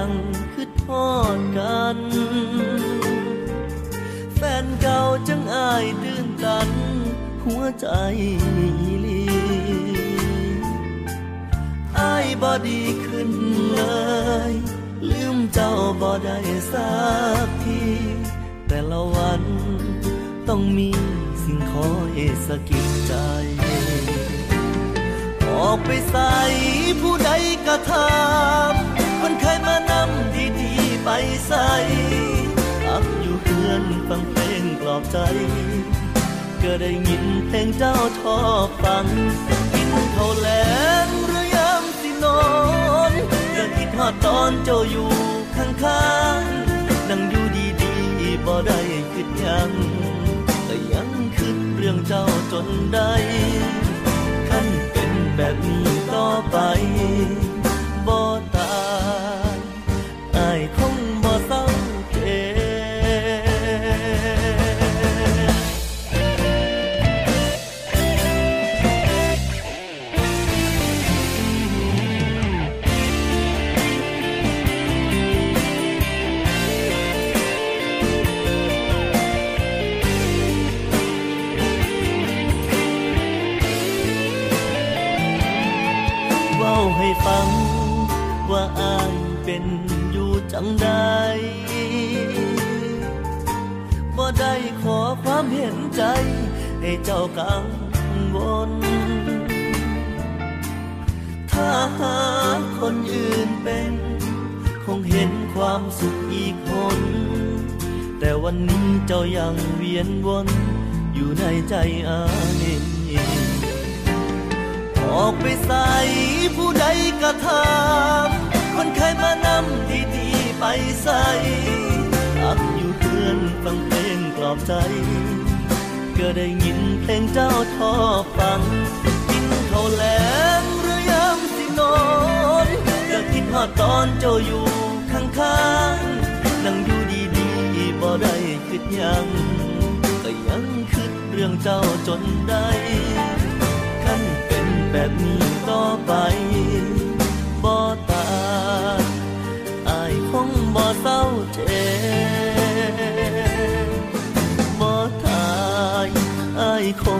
ยังคือทอดกัน แฟนเก่าจังอายตื่นตัน หัวใจลีอายบอดีขึ้นเลย ลืมเจ้าบอได้สักที แต่ละวันต้องมีสิ่งคอยสะกิดใจออกไปใส่ผู้ใดก็ถาม คนเคยมานำดีดีๆไปใส่อักอยู่เพื่อนฟังเพลงปลอบใจ ก็ได้ยินเพลงเจ้าทอฟังกินข้าวแลงหรือยามสินอนยังคิดฮอดตอนเจ้าอยู่ข้างๆนั่งอยู่ดีๆบ่ได้คิดยังแต่ยังคิดเรื่องเจ้าจนได้คันเป็นแบบนี้ต่อไปบ่ามเห็นใจ ให้เจ้ากังวล ถ้าหาคนอื่นเป็น คงเห็นความสุขอีกคน แต่วันนี้เจ้ายังเวียนวน อยู่ในใจอายออกไปใส่ผู้ใดก็ถามคนเคยมานำดีดีๆไปใส่อักอยู่เพื่อนฟังเพลง ลอบใจ ก็ได้ยินเพลงเจ้าทอฟัง กินข้าวแลงหรือยามสินอนก็คิดฮอดตอนเจ้าอยู่ข้างๆนั่งอยู่ดีๆบ่ได้คิดยังก็ยังคิดเรื่องเจ้าจนได้คันเป็นแบบนี้ต่อไปบ่ตาอายคงบ่เศร้าเจ็ คง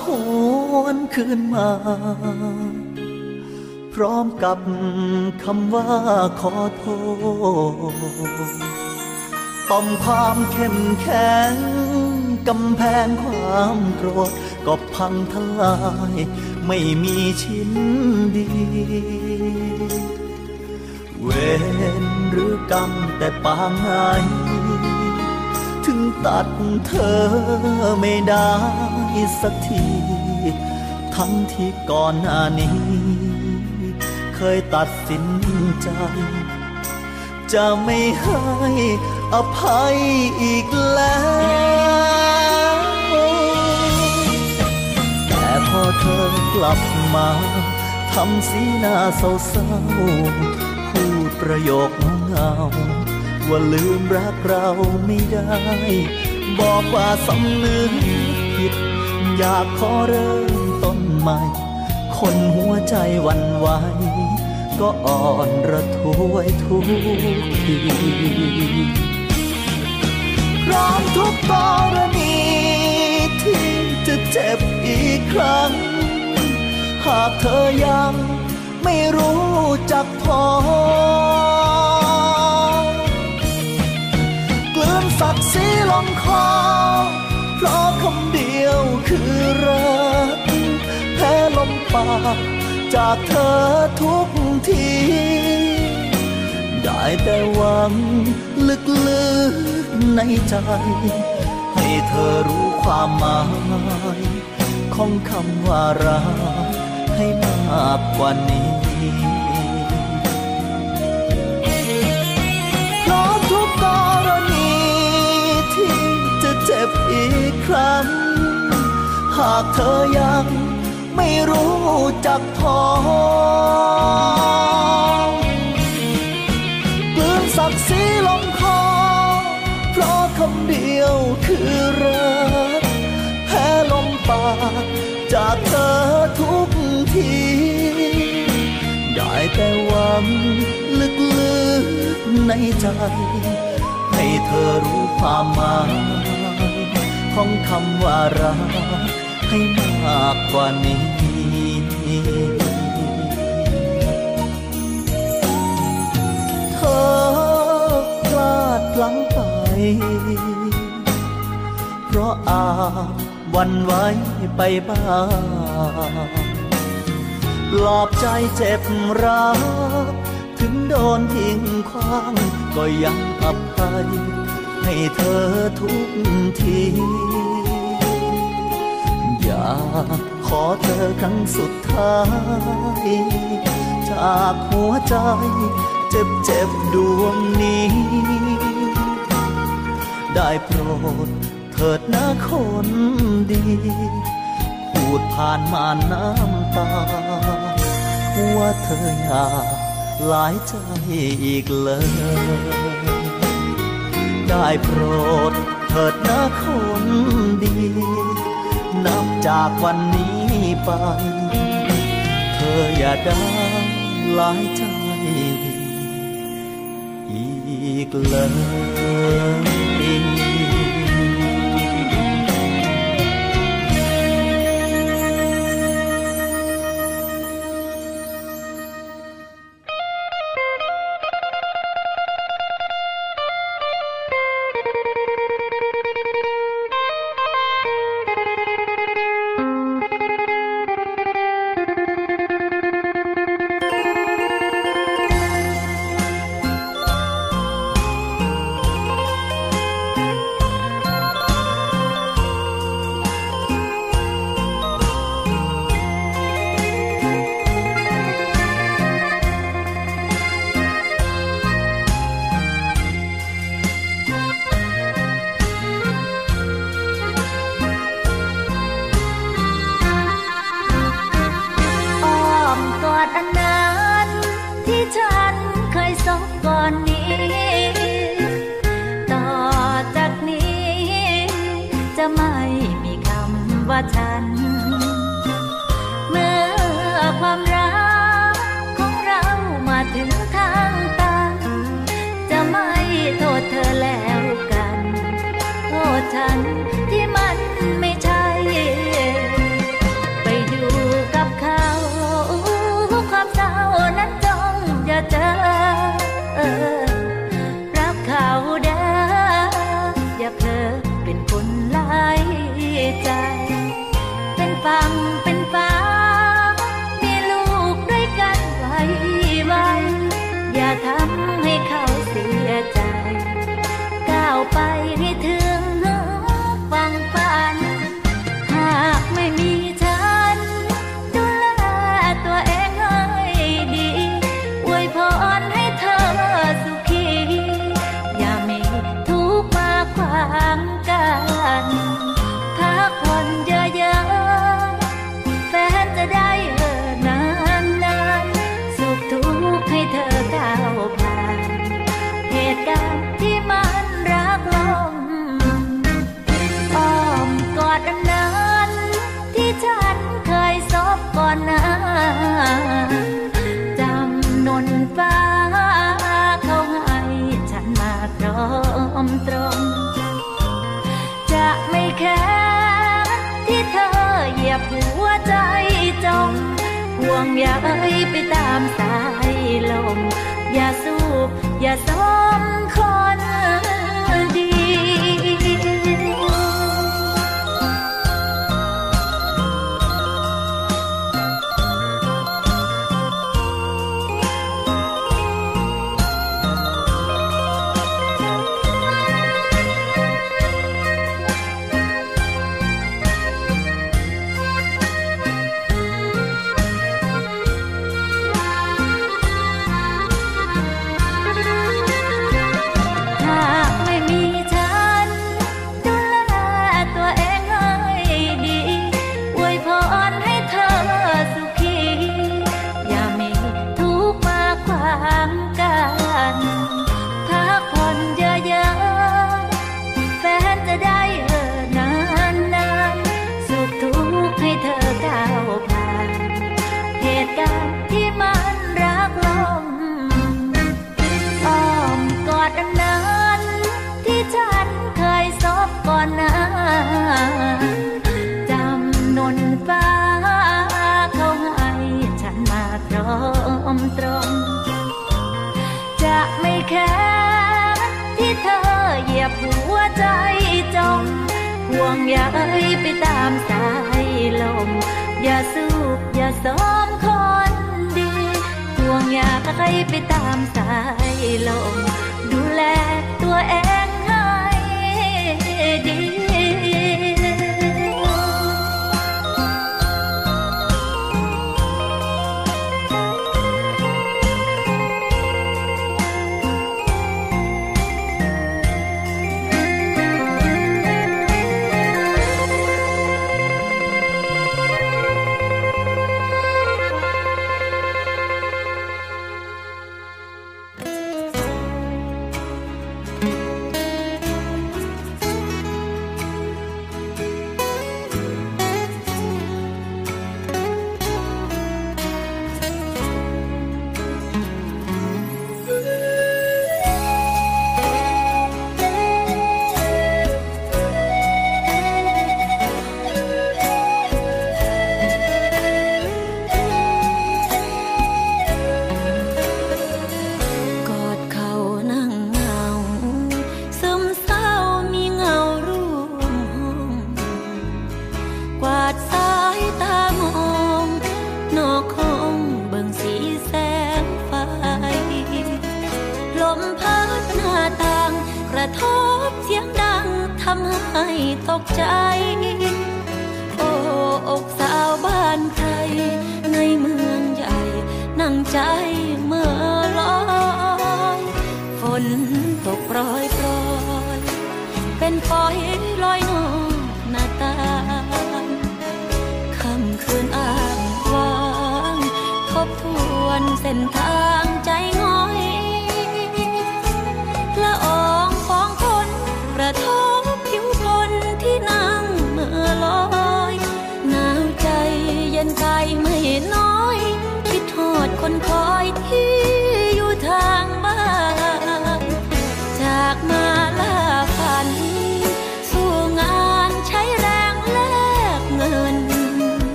หวนคืนมา พร้อมกับคำว่าขอโทษต่อมความเข้มแข็งกำแพงความโกรธก็พังทลาย ไม่มีชิ้นดี เวรหรือกรรมแต่ปางไหน ตัดเธอไม่ได้สักที ทั้งที่ก่อนหน้านี้ เคยตัดสินใจ จะไม่ให้อภัยอีกแล้ว แต่พอเธอกลับมาทำสีหน้าเศร้าๆพูดประโยคเงา ว่าลืมรักเราไม่ได้ บอกว่าสำนึกผิด อยากขอเริ่มต้นใหม่ คนหัวใจวันไหวก็อ่อนระทวยทุกทีพร้อมทุกกรณีที่จะเจ็บอีกครั้ง หากเธอยังไม่รู้จักพอ กลืนสักสีลงคอ เพราะคำเดียวคือรักแพ้ลมปากจากเธอทุกที ได้แต่หวังลึกๆในใจ ให้เธอรู้ความหมาย ของคำว่ารักให้มากกว่านี้ ที่จะเจ็บอีกครั้ง หากเธอยังไม่รู้จักพอกลืนสักสีลงคอ เพราะคำเดียวคือรักแพ้ลมปากจากเธอทุกที ได้แต่หวังลึกๆในใจ เธอรู้ความหมายของคำว่ารักให้มากกว่านี้เธอพลาดพลั้งไป เพราะอาวันไว้ไปบ้างปลอบใจเจ็บรัก ถึงโดนทิ้งขว้างก็ยังอ ภัยให้เธอทุกที อยากขอเธอครั้งสุดท้าย จากหัวใจ เจ็บเจ็บดวงนี้ ได้โปรดเถิดนะคนดี พูดผ่านมาน้ำตา ว่าเธออยากหลายใจอีกเลย ได้โปรดเถิดนะคนดี นับจากวันนี้ไป เธออย่าได้หลายใจอีกเลย ไปไปตามสายลม อย่าสูบอย่าซ้อม อย่าสูบอย่าซ้อมคนดีห่วงอย่าไปตามสายลม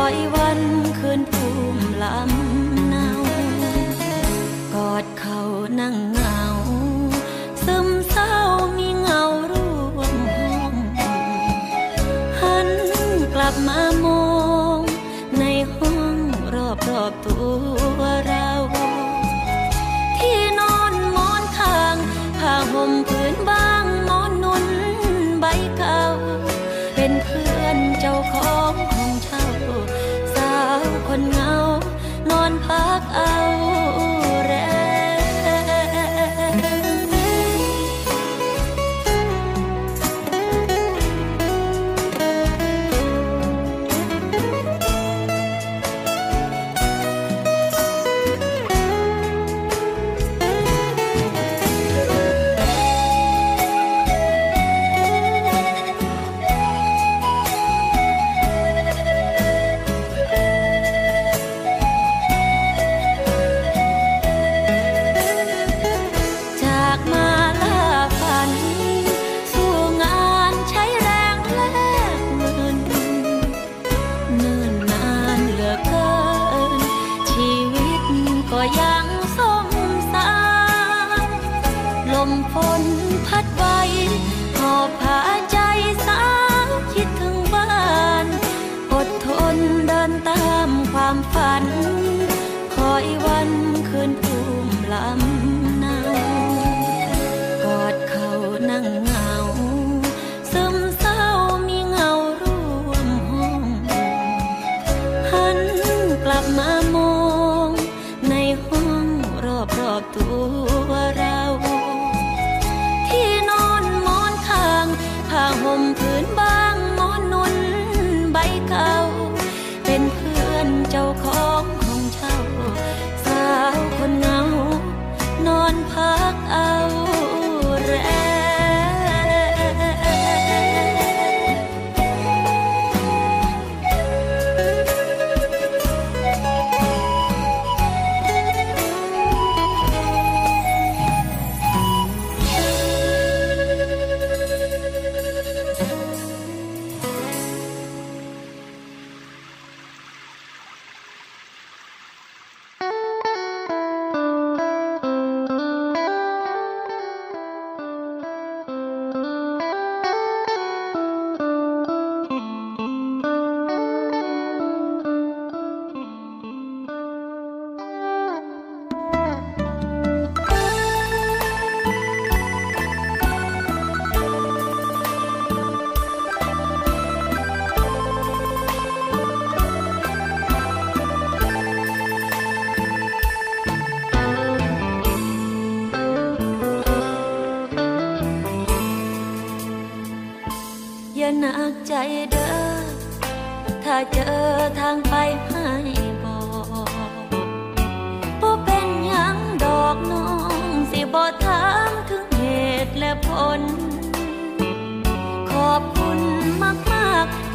อยวันคืนภูมิลำเนากอดเขานั่ง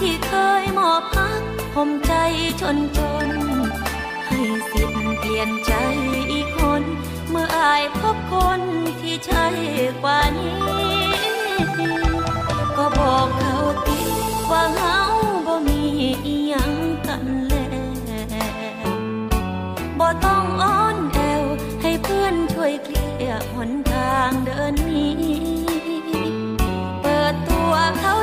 ที่เคยมอบพักผมใจชนจน ให้สิทธิ์เปลี่ยนใจอีกคน เมื่ออายพบคนที่ใช่กว่านี้ ก็บอกเขาติดว่าเฮาบ่มีอีหยังกันแล้วบ่ต้องอ้อนแอวให้เพื่อนช่วยเคลียร์หนทางเดินนี้ เปิดตัวเขา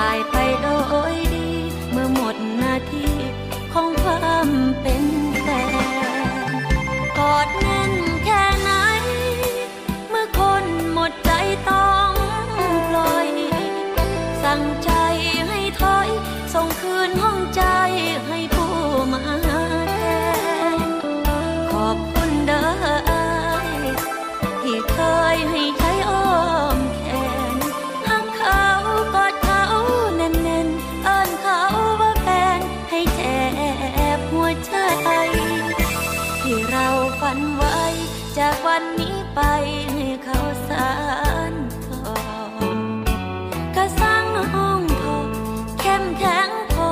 phải thay đổi ไปให้เขาสารต่อกระสังห้องพอเข้มแข็งพอ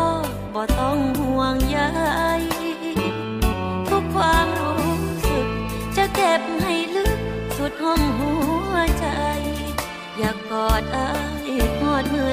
บ่ต้องห่วงใยทุกความรู้สึก จะเก็บให้ลึกสุดห้องหัวใจ อยากอดอ้ายหอดมือ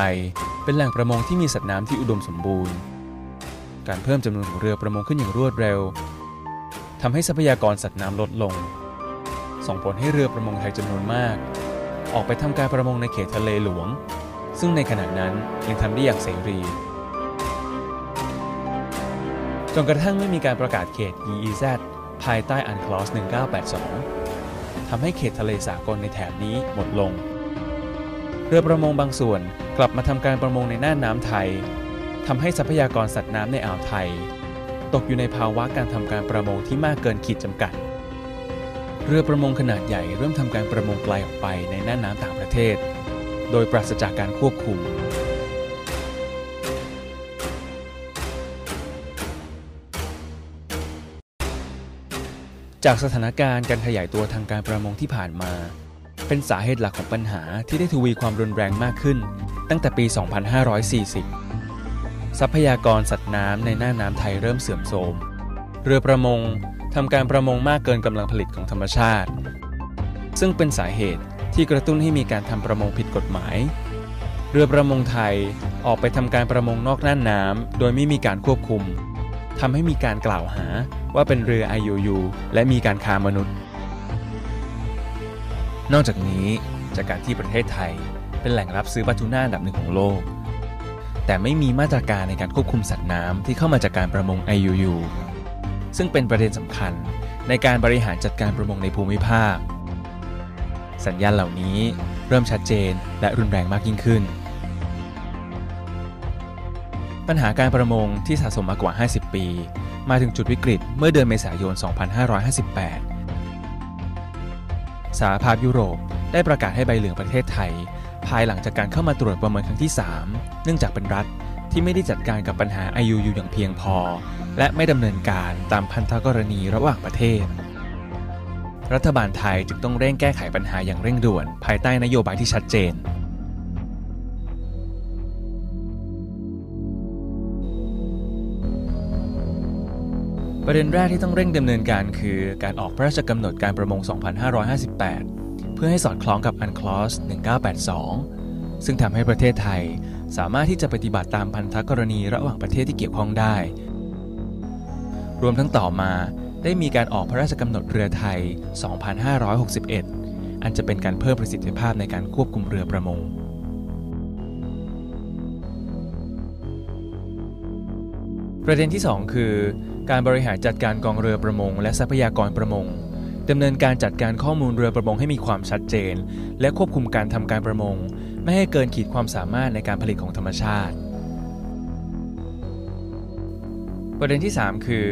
ทย เป็นแหล่งประมงที่มีสัตว์น้ำที่อุดมสมบูรณ์ การเพิ่มจำนวนของเรือประมงขึ้นอย่างรวดเร็วทำให้ทรัพยากรสัตว์น้ำลดลง ส่งผลให้เรือประมงไทยจำนวนมาก ออกไปทำการประมงในเขตทะเลหลวง ซึ่งในขณะนั้นยังทำได้อย่างเสรีจนกระทั่งไม่มีการประกาศเขต EEZ ภายใต้อันคลอส 1982 ทำให้เขตทะเลสากลในแถบนี้หมดลง เรือประมงบางส่วนกลับมาทำการประมงในน่านน้ำไทยทำให้ทรัพยากรสัตว์น้ำในอ่าวไทย ตกอยู่ในภาวะการทำการประมงที่มากเกินขีดจำกัด เรือประมงขนาดใหญ่เริ่มทำการประมงไกลออกไปในน่านน้ำต่างประเทศ โดยปราศจากการควบคุม จากสถานการณ์การขยายตัวทางการประมงที่ผ่านมา เป็นสาเหตุหลักของปัญหาที่ได้ทวีความรุนแรงมากขึ้น ตั้งแต่ปี 2540 ทรัพยากรสัตว์น้ำในน่านน้ำไทยเริ่มเสื่อมโทรม เรือประมงทำการประมงมากเกินกำลังผลิตของธรรมชาติ ซึ่งเป็นสาเหตุที่กระตุ้นให้มีการทำประมงผิดกฎหมาย เรือประมงไทยออกไปทำการประมงนอกน่านน้ำโดยไม่มีการควบคุมทำให้มีการกล่าวหาว่าเป็นเรือ IUU และมีการค้ามนุษย์ นอกจากนี้จากการที่ประเทศไทย เป็นแหล่งรับซื้อปลาทูน่าอันดับหนึ่งของโลก แต่ไม่มีมาตรการในการควบคุมสัตว์น้ำที่เข้ามาจากการประมง IUU ซึ่งเป็นประเด็นสำคัญในการบริหารจัดการประมงในภูมิภาค สัญญาณเหล่านี้เริ่มชัดเจนและรุนแรงมากยิ่งขึ้น ปัญหาการประมงที่สะสมมากว่า 50 ปี มาถึงจุดวิกฤตเมื่อเดือนเมษายน 2558 สหภาพยุโรปได้ประกาศให้ใบเหลืองประเทศไทย ภายหลังจากการเข้ามาตรวจประเมินครั้งที่ 3 เนื่องจากเป็นรัฐที่ไม่ได้จัดการกับปัญหา IUU อย่างเพียงพอ และไม่ดำเนินการตามพันธกรณีระหว่างประเทศ รัฐบาลไทยจึงต้องเร่งแก้ไขปัญหาอย่างเร่งด่วน ภายใต้นโยบายที่ชัดเจน ประเด็นแรกที่ต้องเร่งดำเนินการคือการออกพระราชกำหนดการประมง 2558 เพื่อให้สอดคล้องกับอันคลอส1982 ซึ่งทำให้ประเทศไทยสามารถที่จะปฏิบัติตามพันธกรณีระหว่างประเทศที่เกี่ยวข้องได้ รวมทั้งต่อมาได้มีการออกพระราชกำหนดเรือไทย 2561 อันจะเป็นการเพิ่มประสิทธิภาพในการควบคุมเรือประมง ประเด็นที่ 2 คือ การบริหารจัดการกองเรือประมง และทรัพยากรประมงดำเนินการจัดการข้อมูลเรือประมงให้มีความชัดเจน และควบคุมการทำการประมง ไม่ให้เกินขีดความสามารถในการผลิตของธรรมชาติ ประเด็นที่ 3 คือ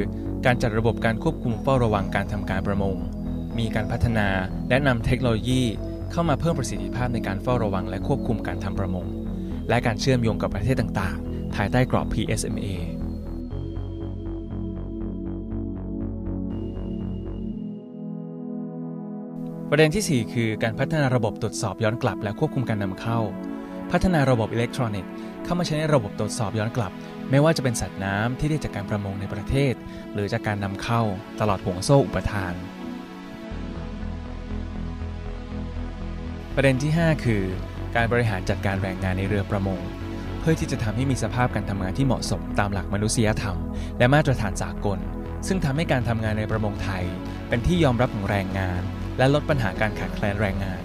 การจัดระบบการควบคุมเฝ้าระวังการทำการประมง มีการพัฒนาและนำเทคโนโลยีเข้ามาเพิ่มประสิทธิภาพในการเฝ้าระวัง และควบคุมการทำประมง และการเชื่อมโยงกับประเทศต่าง ๆ ภายใต้กรอบ PSMA ประเด็นที่ 4 คือการพัฒนาระบบตรวจสอบย้อนกลับ และควบคุมการนำเข้า พัฒนาระบบอิเล็กทรอนิกส์เข้ามาใช้ในระบบตรวจสอบย้อนกลับ ไม่ว่าจะเป็นสัตว์น้ำที่ได้จากการประมงในประเทศ หรือจากการนำเข้าตลอดห่วงโซ่อุปทาน ประเด็นที่ 5 คือ การบริหารจัดการแรงงานในเรือประมง เพื่อที่จะทำให้มีสภาพการทำงานที่เหมาะสมตามหลักมนุษยธรรม และมาตรฐานสากล ซึ่งทำให้การทำงานในประมงไทย เป็นที่ยอมรับของแรงงาน และลดปัญหาการขาดแคลนแรงงาน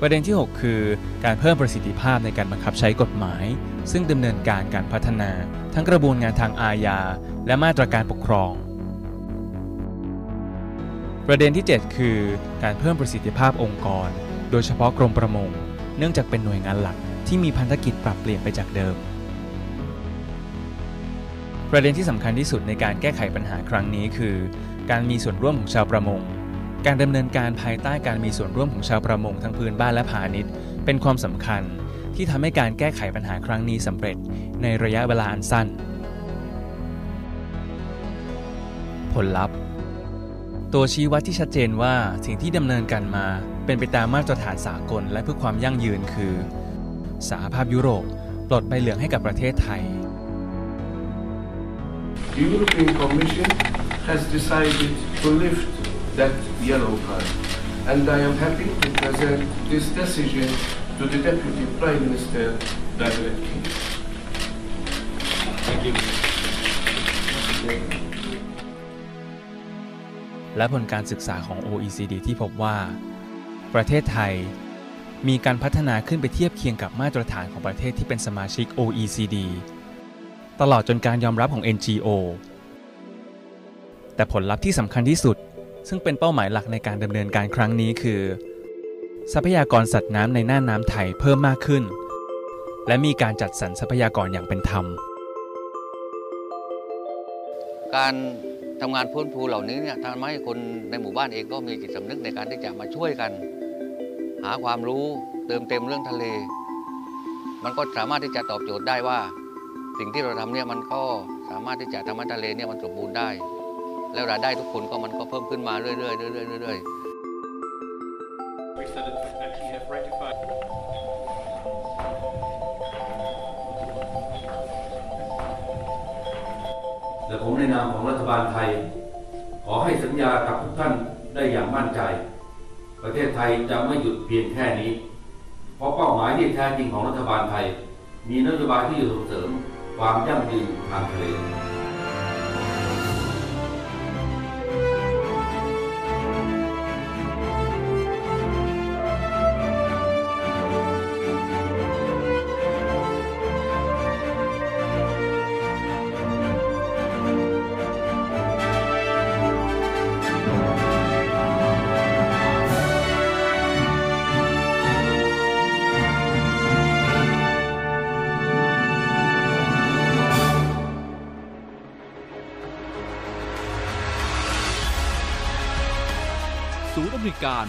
ประเด็นที่ 6 คือ การเพิ่มประสิทธิภาพในการบังคับใช้กฎหมาย ซึ่งดำเนินการการพัฒนา ทั้งกระบวนการทางอาญาและมาตรการปกครอง ประเด็นที่ 7 คือ การเพิ่มประสิทธิภาพองค์กร โดยเฉพาะกรมประมง เนื่องจากเป็นหน่วยงานหลักที่มีพันธกิจปรับเปลี่ยนไปจากเดิม ประเด็นที่สำคัญที่สุดในการแก้ไขปัญหาครั้งนี้คือ การมีส่วนร่วมของชาวประมง การดำเนินการภายใต้การมีส่วนร่วมของชาวประมงทั้งพื้นบ้านและพาณิชย์ เป็นความสำคัญที่ทำให้การแก้ไขปัญหาครั้งนี้สำเร็จในระยะเวลาอันสั้น ผลลัพธ์ ตัวชี้วัดที่ชัดเจนว่าสิ่งที่ดำเนินการมาเป็นไปตามมาตรฐานสากลและเพื่อความยั่งยืนคือ สหภาพยุโรปปลดใบเหลืองให้กับประเทศไทย European Commission has decided to lift that yellow card, and I am happy to present this decision to the Deputy Prime Minister directly. Thank you. และผลการศึกษาของ OECD ที่พบว่า ประเทศไทย มีการพัฒนาขึ้นไปเทียบเคียงกับมาตรฐานของประเทศที่เป็นสมาชิก OECD ตลอดจนการยอมรับของ NGO แต่ผลลัพธ์ที่สำคัญที่สุด ซึ่งเป็นเป้าหมายหลักในการดำเนินการครั้งนี้คือ ทรัพยากรสัตว์น้ำในน่านน้ำไทยเพิ่มมากขึ้น และมีการจัดสรรทรัพยากรอย่างเป็นธรรม การทำงานพื้นภูเหล่านี้เนี่ยทำให้คนในหมู่บ้านเองก็มีจิตสำนึกในการที่จะมาช่วยกัน หาความรู้เติมเต็มเรื่องทะเล มันก็สามารถที่จะตอบโจทย์ได้ว่า สิ่งที่เราทำเนี่ยมันก็สามารถที่จะทำให้ทะเลเนี่ยมันสมบูรณ์ได้ แล้วรายได้ทุกคนก็มันก็เพิ่มขึ้นมาเรื่อยๆเรื่อยๆเรื่อยๆและผมในนามของรัฐบาลไทย ขอให้สัญญากับทุกท่านได้อย่างมั่นใจ ประเทศไทยจะไม่หยุดเพียงแค่นี้ เพราะเป้าหมายที่แท้จริงของรัฐบาลไทย มีนโยบายที่จะส่งเสริมความยั่งยืนทางทะเล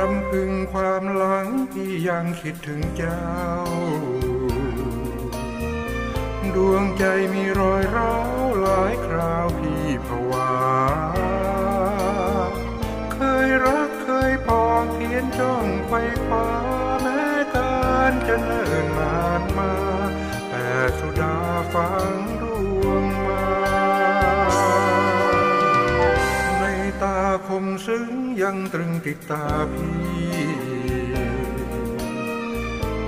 รำพึงความหลังที่ยังคิดถึงเจ้า ดวงใจมีรอยร้าวหลายคราวพี่ผวา เคยรักเคยปองเพียนจ้องไฟฟ้าแม้การจะเนิ่นนานมา แต่สุดาฟังดวงมา ในตาคมซึ้ง ยังตรึงติดตาพี่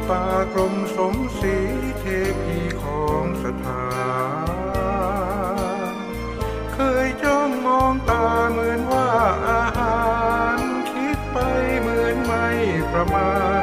ตากลมสมศรีเทพีของสถานเคยจ้องมองตาเหมือนว่าอาหาร คิดไปเหมือนไม่ประมาณ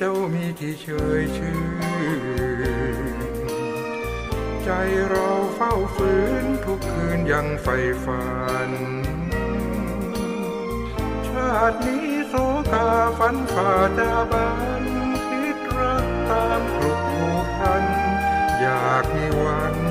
เจ้ามีที่เฉยชื่นใจเราเฝ้าฝืนทุกคืนยังใฝ่ฝัน ชาตินี้โศกาฝันฝ่าจาบันคิดรักตามกรุกผูกพัน อยากมีวัน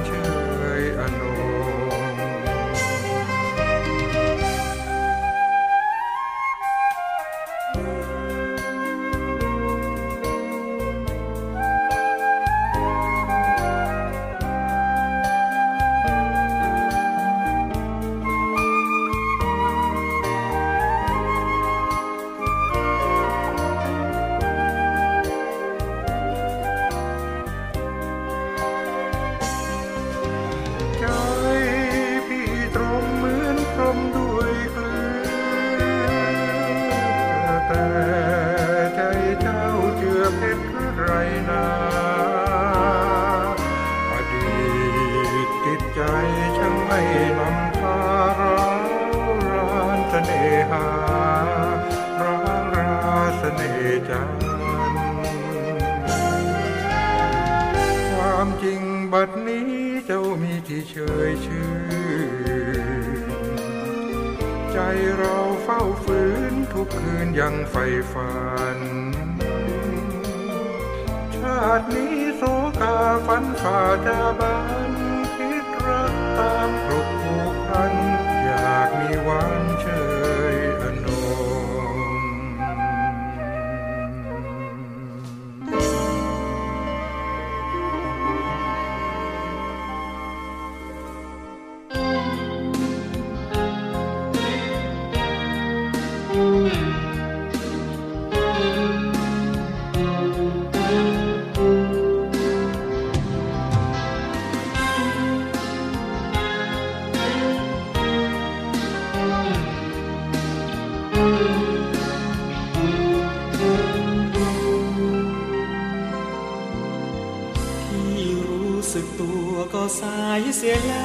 Yeah.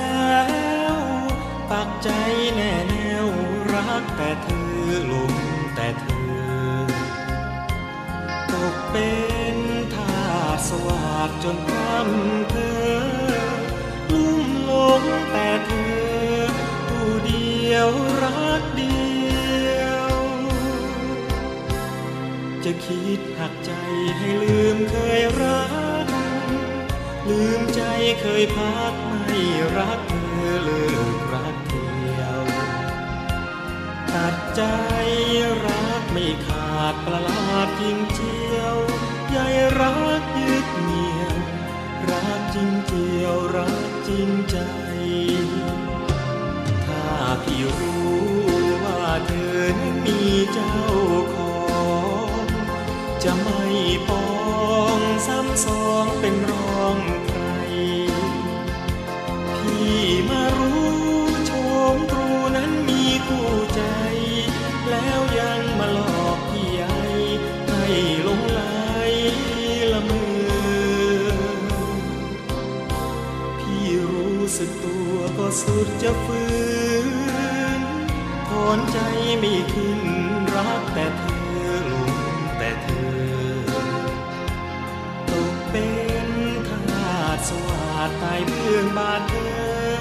าดตายเพื่องบาดเธอ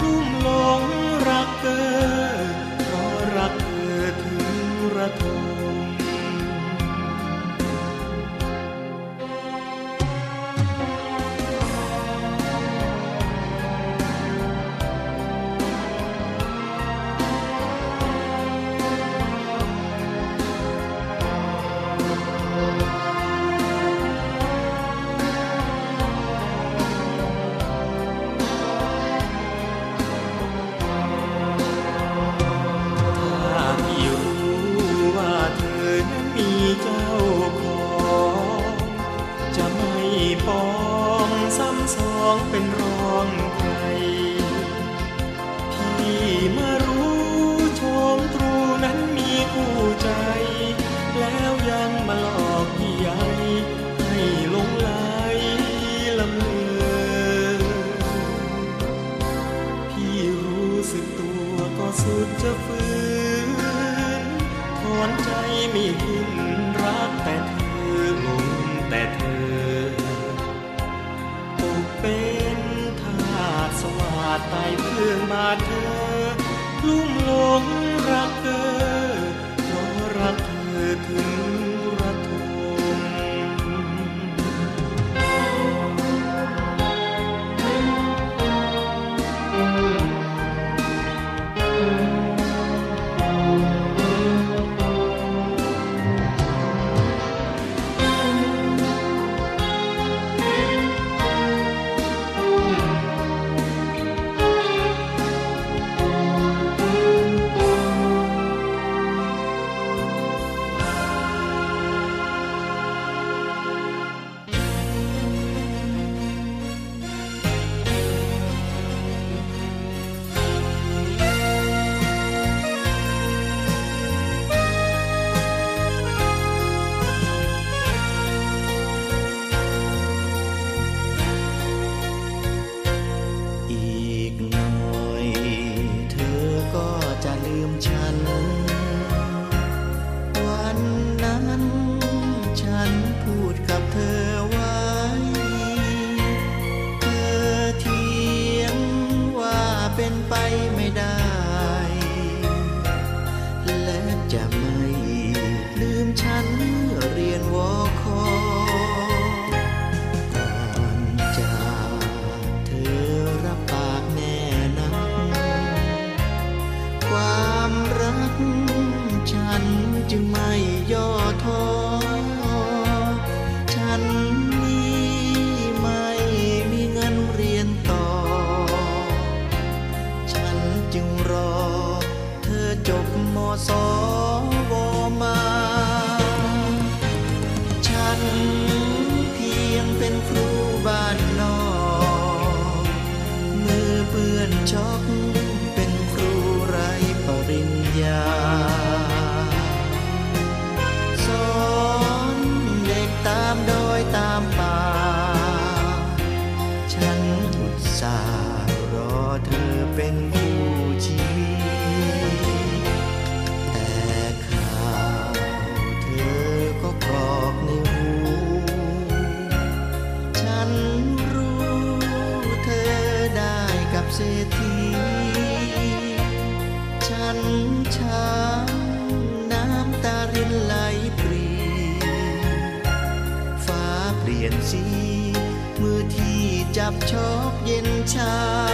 ทุ่มลง ตามป่า ฉันอุตส่าห์รอเธอเป็นผู้ชีวิต แต่ข่าวเธอก็กรอกในหู ฉันรู้เธอได้กับเศรษฐี จับชอบเย็นชา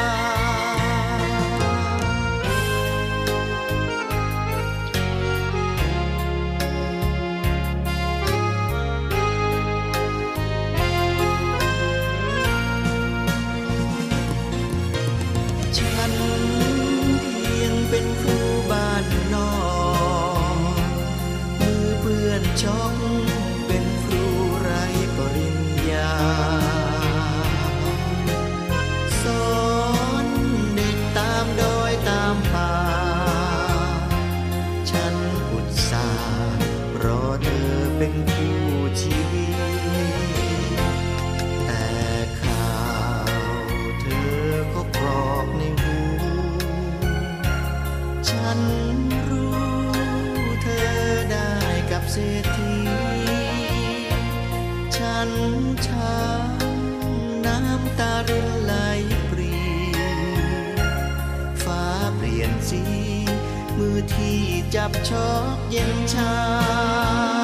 จับชอกเย็นชา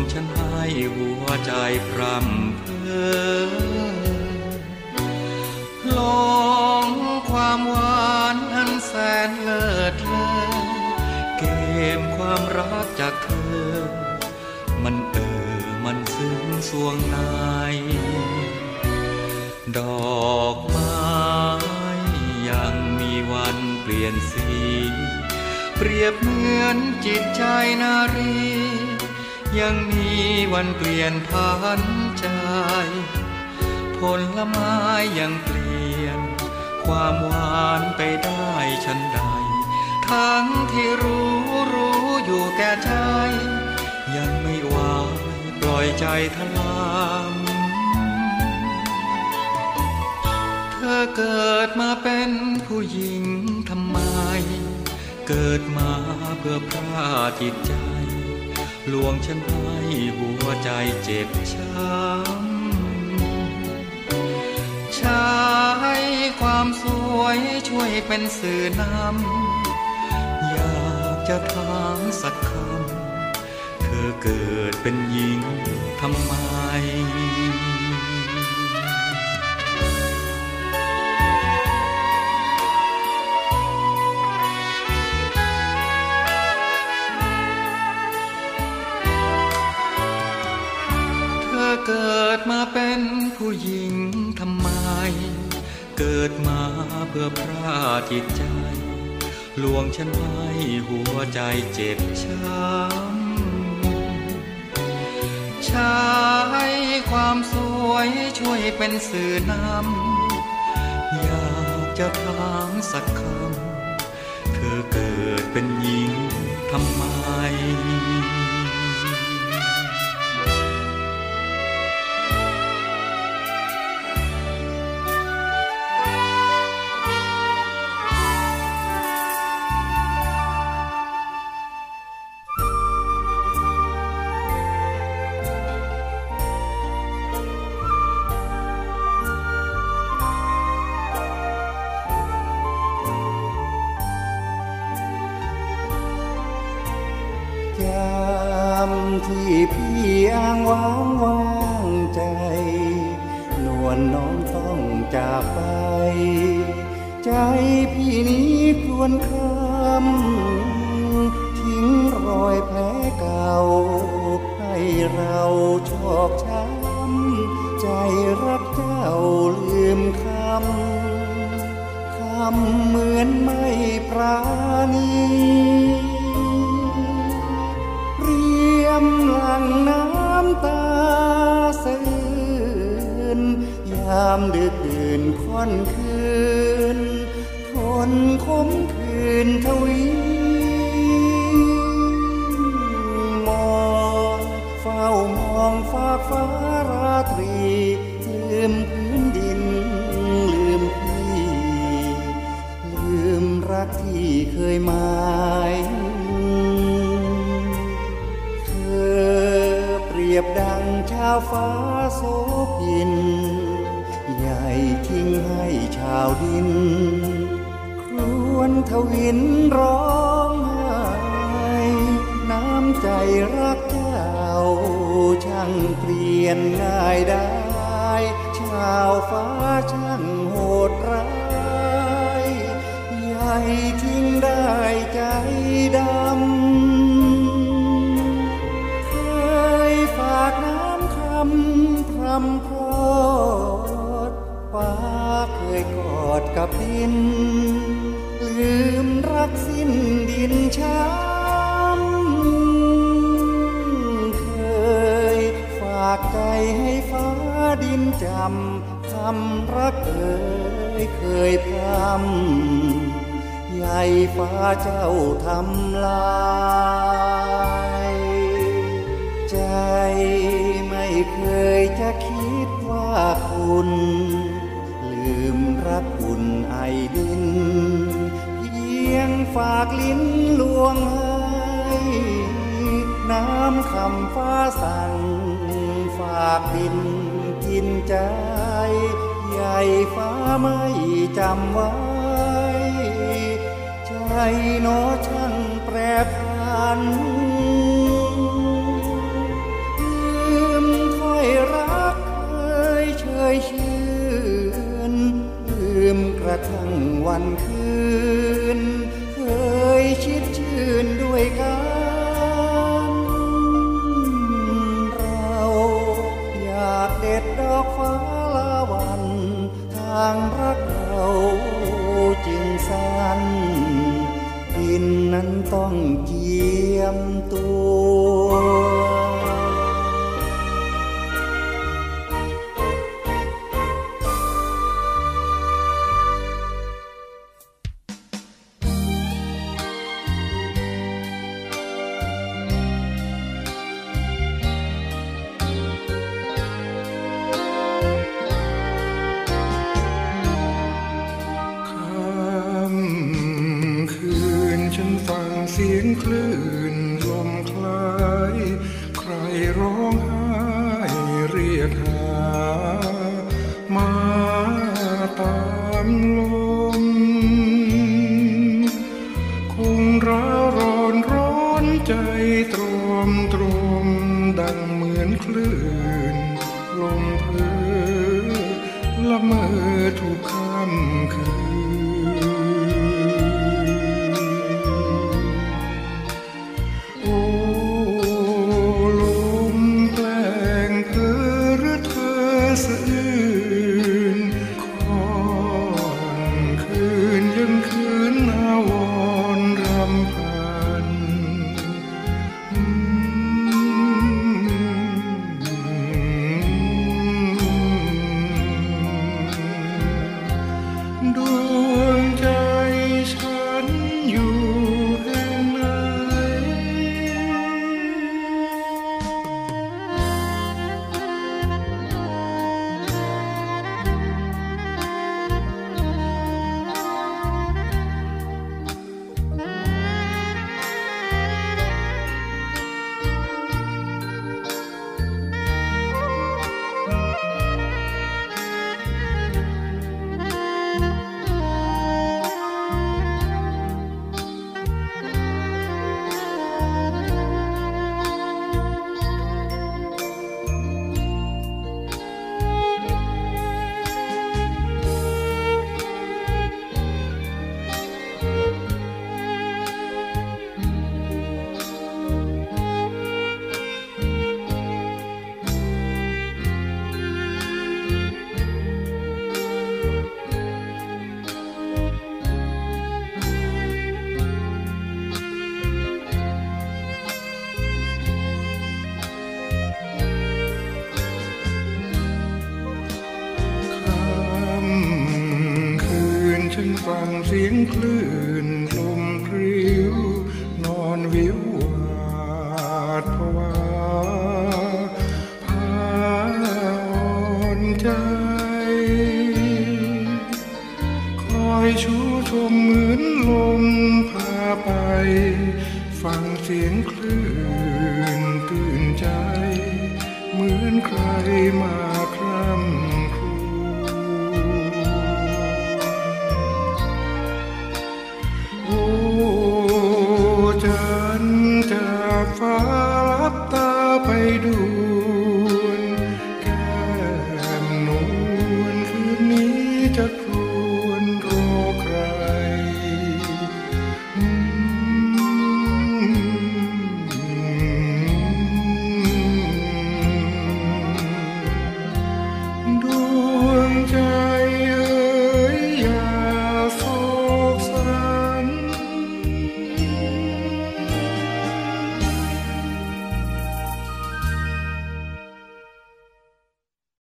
ลวงฉันให้หัวใจพรำเพอลองความหวานอันแสนเลิศเลอเกมความรักจากเธอ มันเออมันซึ้งสวงในดอกไม้ยังมีวันเปลี่ยนสี เปรียบเหมือนจิตใจนารี ยังมีวันเปลี่ยนพันใจ ผลไม้ยังเปลี่ยน ความหวานไปได้ฉันใด ทั้งที่รู้รู้อยู่แก่ใจ ยังไม่วายปล่อยใจทลามเธอเกิดมาเป็นผู้หญิงทำไม เกิดมาเพื่อพระจิตใจ ลวงฉันให้หัวใจเจ็บช้ำใช้ความสวยช่วยเป็นสื่อนำอยากจะถามสักคำเธอเกิดเป็นหญิงทำไม เกิดมาเป็นผู้หญิงทำไม เกิดมาเพื่อพระจิตใจ ลวงฉันให้หัวใจเจ็บช้ำใช้ความสวยช่วยเป็นสื่อนำอยากจะถามสักคำ เธอเกิดเป็นหญิงทำไม ที่พี่อ้างวางวางใจ นวลน้องต้องจากไป ใจพี่นี้ควรคำทิ้งรอยแผลเก่า ให้เราชอกช้ำใจรักเจ้าลืมคำคำเหมือนไม่ปราณีามดึกดื่นค่อนคืน ทนคมคืนทวีมองเฝ้ามองฟากฟ้าราตรี ลืมพื้นดิน ลืมพี่ ลืมรักที่เคยหมายเธอเปรียบดังชาวฟ้าโสพิน ชาวดิน ครวนทวินร้องไห้น้ำใจรักเจ้าช่างเปลี่ยนง่ายได้ ชาวฟ้าชา กับดิน ลืมรักสิ้นดินช้ำเคยฝากใจให้ฟ้าดินจำคำรักเอ่ยเคยพรำใหญ่ฟ้าเจ้าทำลายใจไม่เคยจะคิดว่าคุณากลิ้นลวงให้น้ำคำฟ้าสั่ง ฝากดินกินใจ ใหญ่ฟ้าไม่จำไว้ ใจโนช่างแปรผันลืมค่อยรักเคยเชยชื่นลืมกระทั่งวันคืน